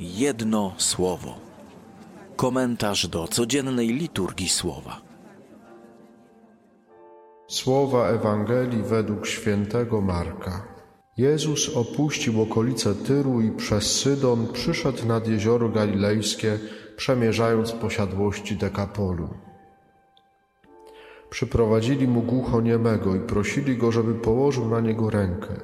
Jedno słowo. Komentarz do codziennej liturgii słowa. Słowa Ewangelii według świętego Marka. Jezus opuścił okolice Tyru i przez Sydon przyszedł nad jezioro galilejskie, przemierzając posiadłości Dekapolu. Przyprowadzili mu głuchoniemego i prosili go, żeby położył na niego rękę.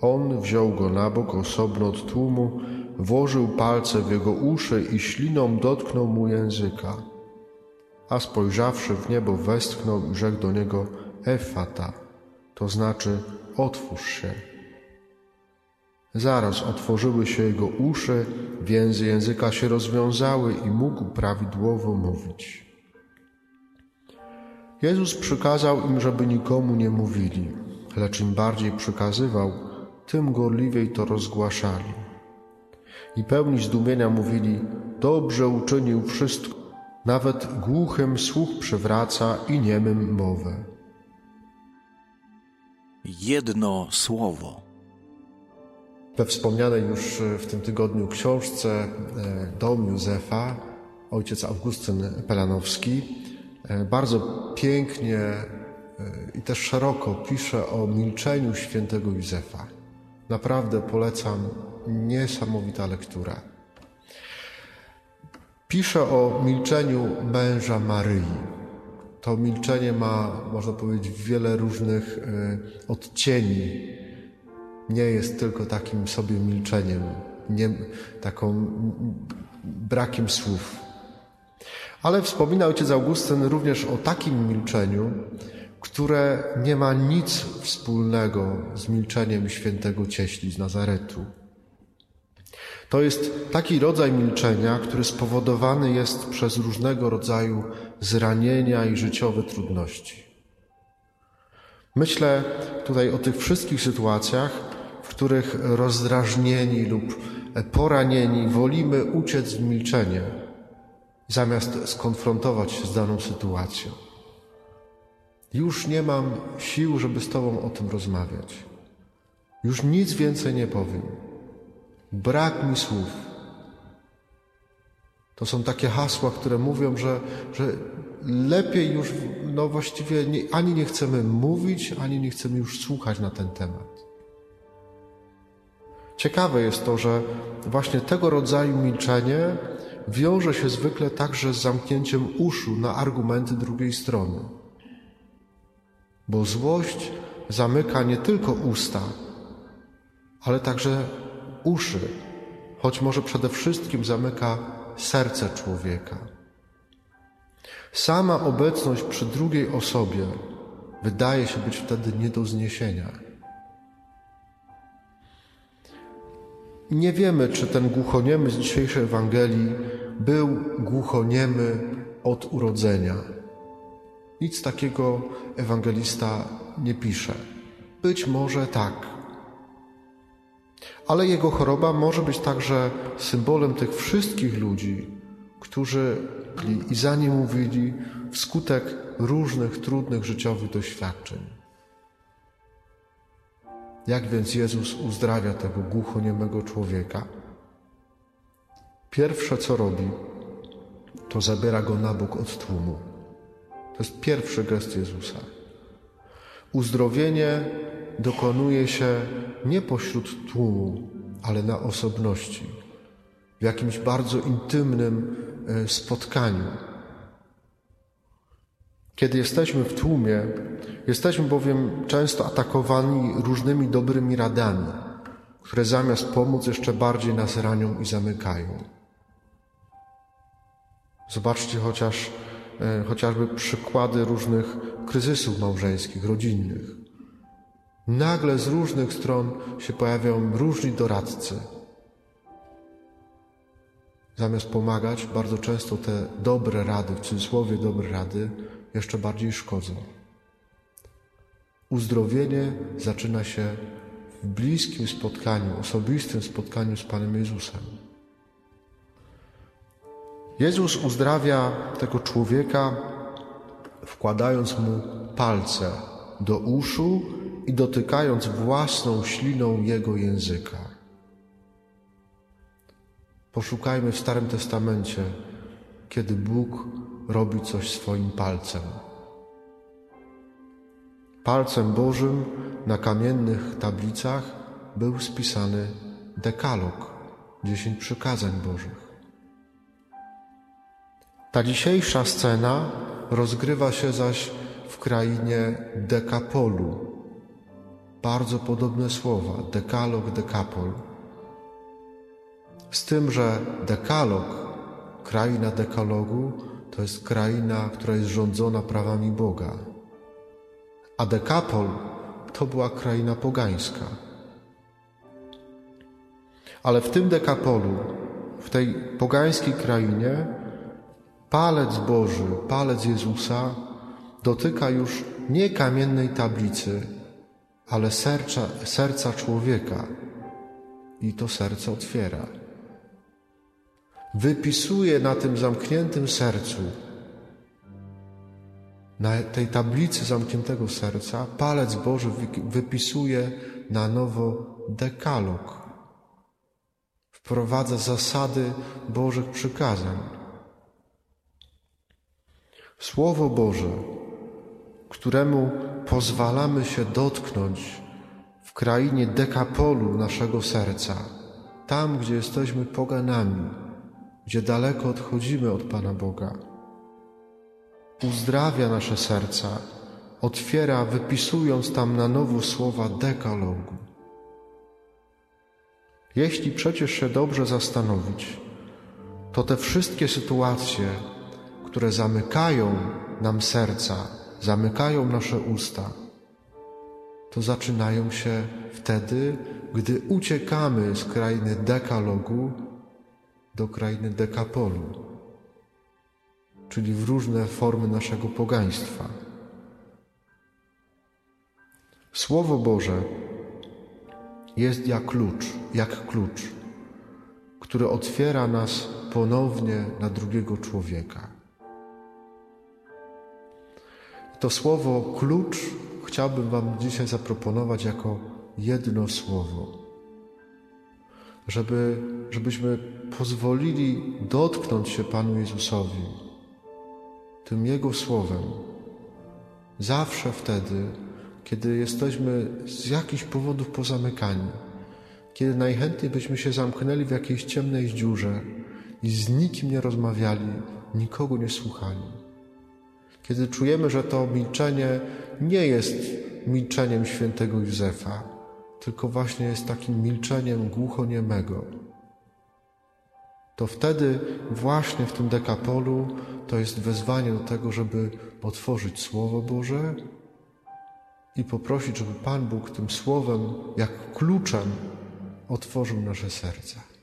On wziął go na bok osobno od tłumu, włożył palce w jego uszy i śliną dotknął mu języka. A spojrzawszy w niebo, westchnął i rzekł do niego Efata, to znaczy otwórz się. Zaraz otworzyły się jego uszy, więzy języka się rozwiązały i mógł prawidłowo mówić. Jezus przykazał im, żeby nikomu nie mówili, lecz im bardziej przykazywał, tym gorliwiej to rozgłaszali. I pełni zdumienia mówili, dobrze uczynił wszystko, nawet głuchym słuch przywraca i niemym mowę. Jedno słowo. We wspomnianej już w tym tygodniu książce e, Dom Józefa, ojciec Augustyn Pelanowski, e, bardzo pięknie e, i też szeroko pisze o milczeniu świętego Józefa. Naprawdę polecam, niesamowita lektura. Pisze o milczeniu męża Maryi. To milczenie ma, można powiedzieć, wiele różnych odcieni nie jest tylko takim sobie milczeniem, nie, taką brakiem słów. Ale wspomina ojciec Augustyn również o takim milczeniu, które nie ma nic wspólnego z milczeniem świętego cieśli z Nazaretu. To jest taki rodzaj milczenia, który spowodowany jest przez różnego rodzaju zranienia i życiowe trudności. Myślę tutaj o tych wszystkich sytuacjach, w których rozdrażnieni lub poranieni wolimy uciec w milczenie, zamiast skonfrontować się z daną sytuacją. Już nie mam sił, żeby z Tobą o tym rozmawiać. Już nic więcej nie powiem. Brak mi słów. To są takie hasła, które mówią, że, że lepiej już, no właściwie nie, ani nie chcemy mówić, ani nie chcemy już słuchać na ten temat. Ciekawe jest to, że właśnie tego rodzaju milczenie wiąże się zwykle także z zamknięciem uszu na argumenty drugiej strony. Bo złość zamyka nie tylko usta, ale także uszy, choć może przede wszystkim zamyka serce człowieka. Sama obecność przy drugiej osobie wydaje się być wtedy nie do zniesienia. Nie wiemy, czy ten głuchoniemy z dzisiejszej Ewangelii był głuchoniemy od urodzenia. Nic takiego ewangelista nie pisze. Być może tak. Ale jego choroba może być także symbolem tych wszystkich ludzi, którzy i za nim mówili wskutek różnych trudnych życiowych doświadczeń. Jak więc Jezus uzdrawia tego głuchoniemego człowieka? Pierwsze, co robi, to zabiera go na bok od tłumu. To jest pierwszy gest Jezusa. Uzdrowienie dokonuje się nie pośród tłumu, ale na osobności, w jakimś bardzo intymnym e, spotkaniu. Kiedy jesteśmy w tłumie, jesteśmy bowiem często atakowani różnymi dobrymi radami, które zamiast pomóc jeszcze bardziej nas ranią i zamykają. Zobaczcie chociaż, e, chociażby przykłady różnych kryzysów małżeńskich, rodzinnych. Nagle z różnych stron się pojawiają różni doradcy. Zamiast pomagać, bardzo często te dobre rady, w cudzysłowie dobre rady, jeszcze bardziej szkodzą. Uzdrowienie zaczyna się w bliskim spotkaniu, osobistym spotkaniu z Panem Jezusem. Jezus uzdrawia tego człowieka, wkładając mu palce do uszu i dotykając własną śliną jego języka. Poszukajmy w Starym Testamencie, kiedy Bóg robi coś swoim palcem. Palcem Bożym na kamiennych tablicach był spisany dekalog, dziesięć przykazań Bożych. Ta dzisiejsza scena rozgrywa się zaś w krainie Dekapolu. Bardzo podobne słowa dekalog, dekapol. Z tym, że dekalog, kraina dekalogu, to jest kraina, która jest rządzona prawami Boga. A dekapol to była kraina pogańska. Ale w tym dekapolu, w tej pogańskiej krainie, palec Boży, palec Jezusa dotyka już nie kamiennej tablicy, ale serca, serca człowieka i to serce otwiera. Wypisuje na tym zamkniętym sercu, na tej tablicy zamkniętego serca, palec Boży wypisuje na nowo dekalog. Wprowadza zasady Bożych przykazań. Słowo Boże, któremu pozwalamy się dotknąć w krainie dekapolu naszego serca, tam, gdzie jesteśmy poganami, gdzie daleko odchodzimy od Pana Boga. Uzdrawia nasze serca, otwiera, wypisując tam na nowo słowa dekalogu. Jeśli przecież się dobrze zastanowić, to te wszystkie sytuacje, które zamykają nam serca, zamykają nasze usta, to zaczynają się wtedy, gdy uciekamy z krainy dekalogu do krainy dekapolu, czyli w różne formy naszego pogaństwa. Słowo Boże jest jak klucz, jak klucz, który otwiera nas ponownie na drugiego człowieka. To słowo klucz chciałbym Wam dzisiaj zaproponować jako jedno słowo, żeby, żebyśmy pozwolili dotknąć się Panu Jezusowi tym Jego słowem. Zawsze wtedy, kiedy jesteśmy z jakichś powodów pozamykani, kiedy najchętniej byśmy się zamknęli w jakiejś ciemnej dziurze i z nikim nie rozmawiali, nikogo nie słuchali kiedy czujemy, że to milczenie nie jest milczeniem świętego Józefa, tylko właśnie jest takim milczeniem głuchoniemego, to wtedy właśnie w tym dekapolu to jest wezwanie do tego, żeby otworzyć Słowo Boże i poprosić, żeby Pan Bóg tym Słowem, jak kluczem, otworzył nasze serca.